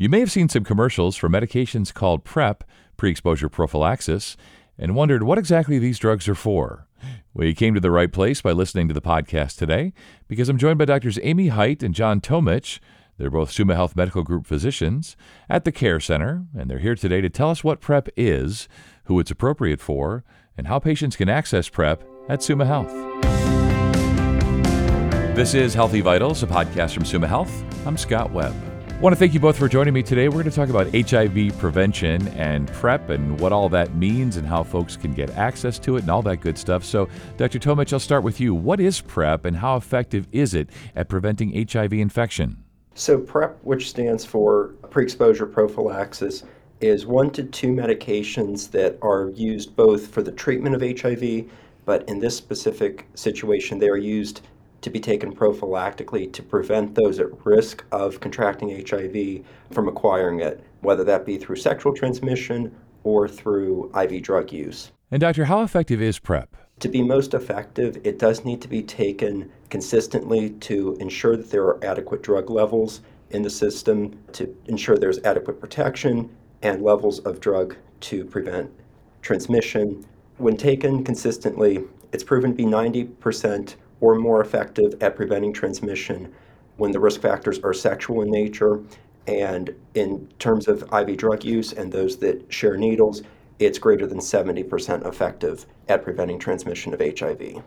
You may have seen some commercials for medications called PrEP, pre exposure prophylaxis, and wondered what exactly these drugs are for. Well, you came to the right place by listening to the podcast today because I'm joined by Doctors Amy Height and John Tomich. They're both Summa Health Medical Group physicians at the Care Center, and they're here today to tell us what PrEP is, who it's appropriate for, and how patients can access PrEP at Summa Health. This is Healthy Vitals, a podcast from Summa Health. I'm Scott Webb. I want to thank you both for joining me today. We're going to talk about HIV prevention and PrEP and what all that means and how folks can get access to it and all that good stuff. So, Dr. Tomich, I'll start with you. What is PrEP and how effective is it at preventing HIV infection? So, PrEP, which stands for pre exposure prophylaxis, is one to two medications that are used both for the treatment of HIV, but in this specific situation, they are used to be taken prophylactically to prevent those at risk of contracting HIV from acquiring it, whether that be through sexual transmission or through IV drug use. And, Doctor, how effective is PrEP? To be most effective, it does need to be taken consistently to ensure that there are adequate drug levels in the system, to ensure there's adequate protection and levels of drug to prevent transmission. When taken consistently, it's proven to be 90% or more effective at preventing transmission when the risk factors are sexual in nature. And in terms of IV drug use and those that share needles, it's greater than 70% effective at preventing transmission of HIV.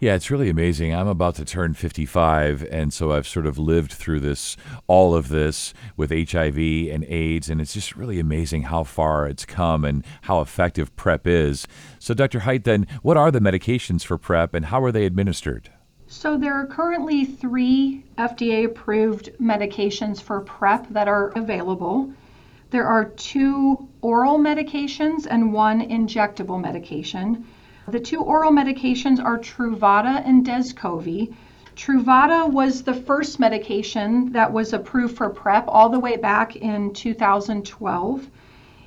Yeah, it's really amazing. I'm about to turn 55, and so I've sort of lived through this, all of this with HIV and AIDS, and it's just really amazing how far it's come and how effective PrEP is. So, Dr. Height, then, what are the medications for PrEP and how are they administered? So, there are currently three FDA approved medications for PrEP that are available. There are two oral medications and one injectable medication. The two oral medications are Truvada and Descovy. Truvada was the first medication that was approved for PrEP all the way back in 2012.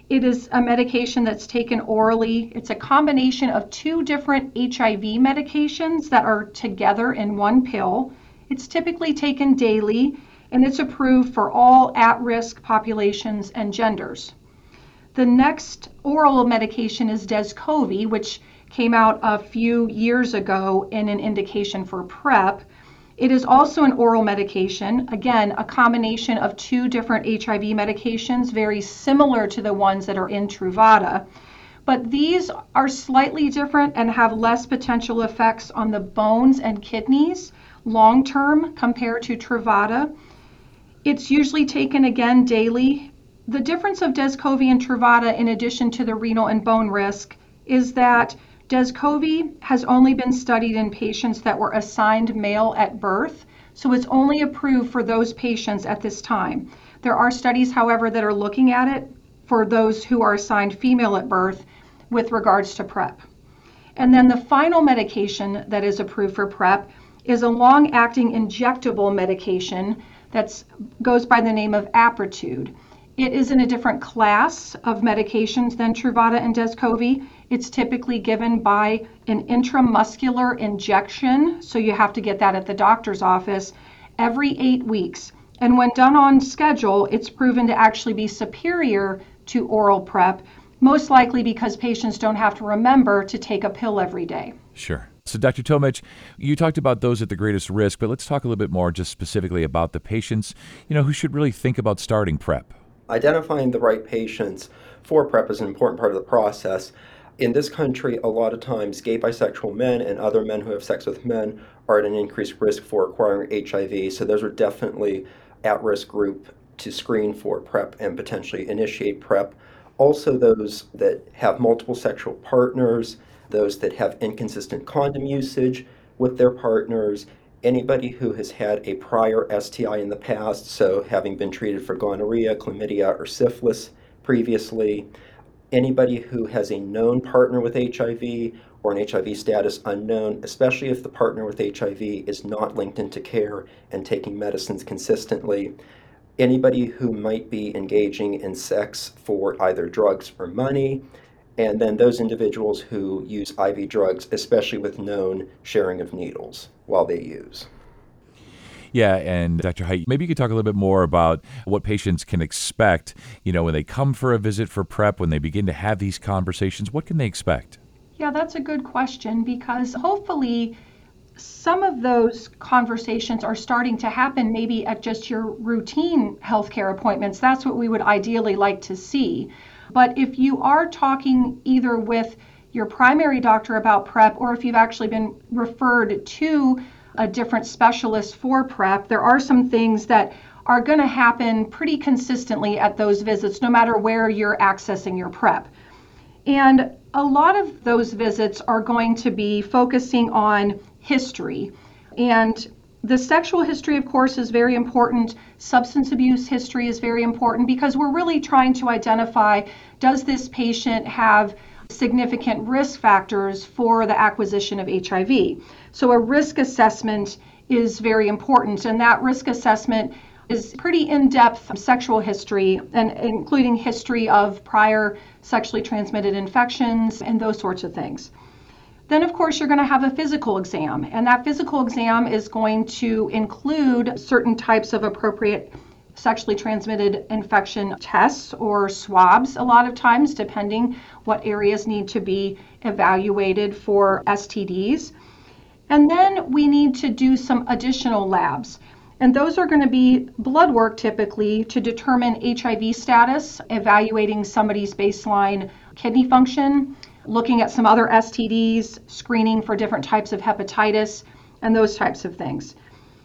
It is a medication that's taken orally. It's a combination of two different HIV medications that are together in one pill. It's typically taken daily and it's approved for all at risk populations and genders. The next oral medication is Descovy, which came out a few years ago in an indication for PrEP. It is also an oral medication, again, a combination of two different HIV medications, very similar to the ones that are in Truvada. But these are slightly different and have less potential effects on the bones and kidneys long term compared to Truvada. It's usually taken again daily. The difference of Descovy and Truvada, in addition to the renal and bone risk, is that Descovy has only been studied in patients that were assigned male at birth, so it's only approved for those patients at this time. There are studies, however, that are looking at it for those who are assigned female at birth with regards to PrEP. And then the final medication that is approved for PrEP is a long acting injectable medication that goes by the name of Apretude. It is in a different class of medications than Truvada and Descovy. It's typically given by an intramuscular injection, so you have to get that at the doctor's office every eight weeks. And when done on schedule, it's proven to actually be superior to oral PrEP, most likely because patients don't have to remember to take a pill every day. Sure. So, Dr. Tomich, you talked about those at the greatest risk, but let's talk a little bit more just specifically about the patients, you know, who should really think about starting PrEP. Identifying the right patients for PrEP is an important part of the process in this country, a lot of times gay bisexual men and other men who have sex with men are at an increased risk for acquiring HIV. So those are definitely at risk group to screen for PrEP and potentially initiate PrEP. Also, those that have multiple sexual partners, those that have inconsistent condom usage with their partners, anybody who has had a prior STI in the past, so having been treated for gonorrhea, chlamydia, or syphilis previously, anybody who has a known partner with HIV or an HIV status unknown, especially if the partner with HIV is not linked into care and taking medicines consistently, anybody who might be engaging in sex for either drugs or money, and then those individuals who use IV drugs, especially with known sharing of needles while they use. Yeah, and Dr. Height, maybe you could talk a little bit more about what patients can expect, you know, when they come for a visit for PrEP, when they begin to have these conversations, what can they expect? Yeah, that's a good question because hopefully some of those conversations are starting to happen maybe at just your routine healthcare appointments. That's what we would ideally like to see. But if you are talking either with your primary doctor about PrEP or if you've actually been referred to a different specialist for PrEP, there are some things that are going to happen pretty consistently at those visits, no matter where you're accessing your PrEP. And a lot of those visits are going to be focusing on history. And the sexual history, of course, is very important. Substance abuse history is very important because we're really trying to identify does this patient have significant risk factors for the acquisition of HIV? So, a risk assessment is very important, and that risk assessment is pretty in-depth sexual history and including history of prior sexually transmitted infections and those sorts of things. Then, of course, you're going to have a physical exam, and that physical exam is going to include certain types of appropriate sexually transmitted infection tests or swabs, a lot of times, depending what areas need to be evaluated for STDs. And then we need to do some additional labs. And those are going to be blood work typically to determine HIV status, evaluating somebody's baseline kidney function, looking at some other STDs, screening for different types of hepatitis, and those types of things.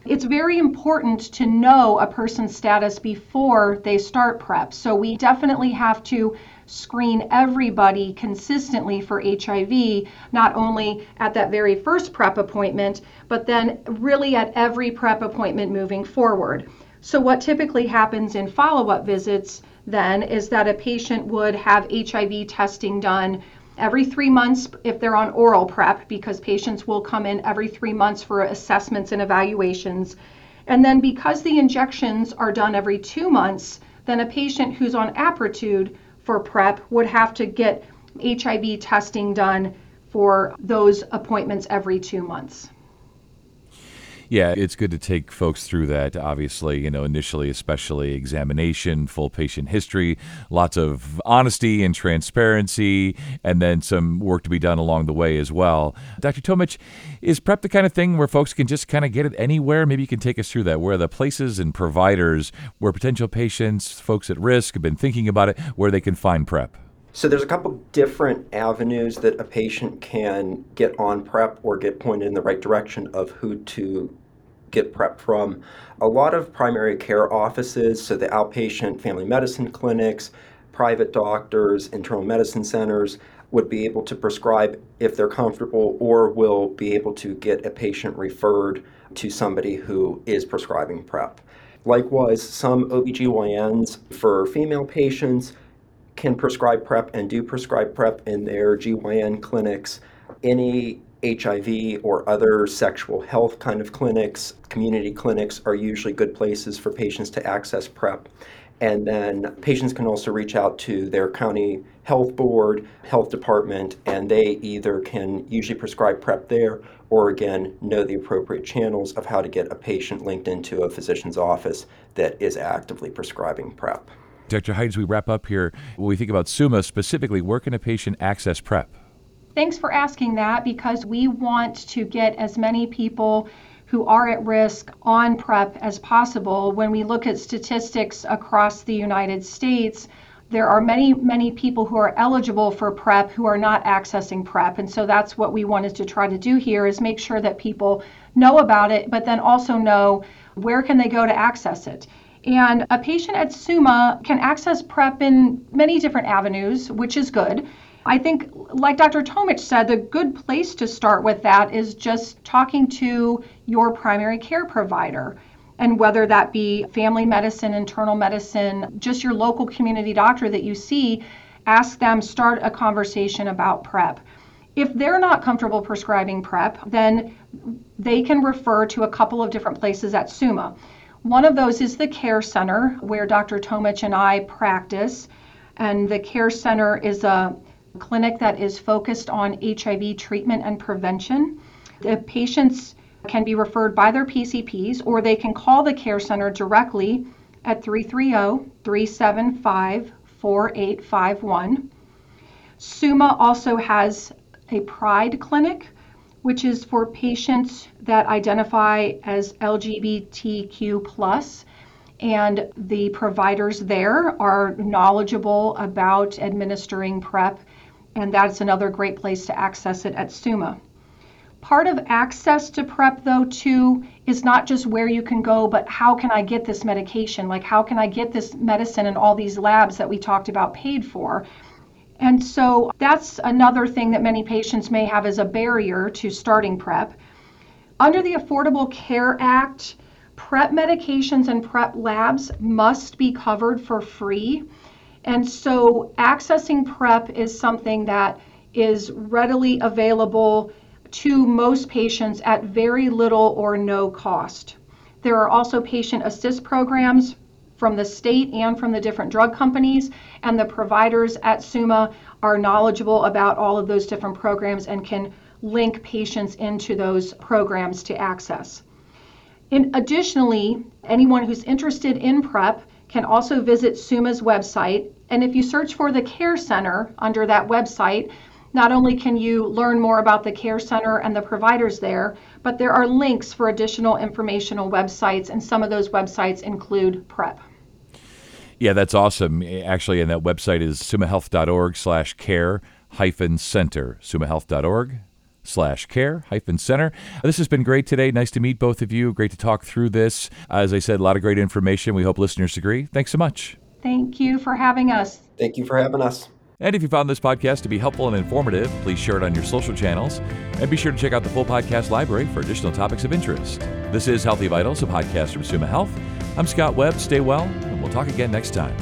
It's very important to know a person's status before they start PrEP. So we definitely have to screen everybody consistently for HIV, not only at that very first PrEP appointment, but then really at every PrEP appointment moving forward. So, what typically happens in follow up visits then is that a patient would have HIV testing done every three months if they're on oral PrEP, because patients will come in every three months for assessments and evaluations. And then because the injections are done every two months, then a patient who's on Apretude for PrEP would have to get HIV testing done for those appointments every two months. Yeah, it's good to take folks through that. Obviously, you know, initially, especially examination, full patient history, lots of honesty and transparency, and then some work to be done along the way as well. Dr. Tomich, is PrEP the kind of thing where folks can just kind of get it anywhere? Maybe you can take us through that. Where the places and providers where potential patients, folks at risk, have been thinking about it, where they can find PrEP? So there's a couple different avenues that a patient can get on PrEP or get pointed in the right direction of who to get PrEP from. A lot of primary care offices, so the outpatient family medicine clinics, private doctors, internal medicine centers, would be able to prescribe if they're comfortable or will be able to get a patient referred to somebody who is prescribing PrEP. Likewise, some OBGYNs for female patients can prescribe PrEP and do prescribe PrEP in their GYN clinics. Any HIV or other sexual health kind of clinics, community clinics are usually good places for patients to access PrEP. And then patients can also reach out to their county health board, health department, and they either can usually prescribe PrEP there or again know the appropriate channels of how to get a patient linked into a physician's office that is actively prescribing PrEP. Dr. Height, as we wrap up here, when we think about Summa specifically, where can a patient access PrEP? Thanks for asking that because we want to get as many people who are at risk on PrEP as possible. When we look at statistics across the United States, there are many, many people who are eligible for PrEP who are not accessing PrEP. And so that's what we wanted to try to do here is make sure that people know about it, but then also know where can they go to access it. And a patient at Summa can access PrEP in many different avenues, which is good. I think, like Dr. Tomich said, the good place to start with that is just talking to your primary care provider. And whether that be family medicine, internal medicine, just your local community doctor that you see, ask them, start a conversation about PrEP. If they're not comfortable prescribing PrEP, then they can refer to a couple of different places at Summa. One of those is the Care Center, where Dr. Tomich and I practice. And the Care Center is a clinic that is focused on HIV treatment and prevention. The patients can be referred by their PCPs or they can call the care center directly at 330 375 4851. Summa also has a Pride clinic, which is for patients that identify as LGBTQ and the providers there are knowledgeable about administering PrEP, and that's another great place to access it at Summa. Part of access to PrEP, though, too, is not just where you can go, but how can I get this medication? Like, how can I get this medicine and all these labs that we talked about paid for? And so that's another thing that many patients may have as a barrier to starting PrEP. Under the Affordable Care Act, PrEP medications and PrEP labs must be covered for free. And so accessing PrEP is something that is readily available to most patients at very little or no cost. There are also patient assist programs from the state and from the different drug companies, and the providers at Summa are knowledgeable about all of those different programs and can link patients into those programs to access. In additionally, anyone who's interested in PrEP can also visit Summa's website. And if you search for the Care Center under that website, not only can you learn more about the Care Center and the providers there, but there are links for additional informational websites, and some of those websites include PrEP. Yeah, that's awesome. Actually, and that website is summahealth.org slash care hyphen center. summahealth.org slash care hyphen center. This has been great today. Nice to meet both of you. Great to talk through this. As I said, a lot of great information. We hope listeners agree. Thanks so much. Thank you for having us. Thank you for having us. And if you found this podcast to be helpful and informative, please share it on your social channels. And be sure to check out the full podcast library for additional topics of interest. This is Healthy Vitals, a podcast from Summa Health. I'm Scott Webb. Stay well, and we'll talk again next time.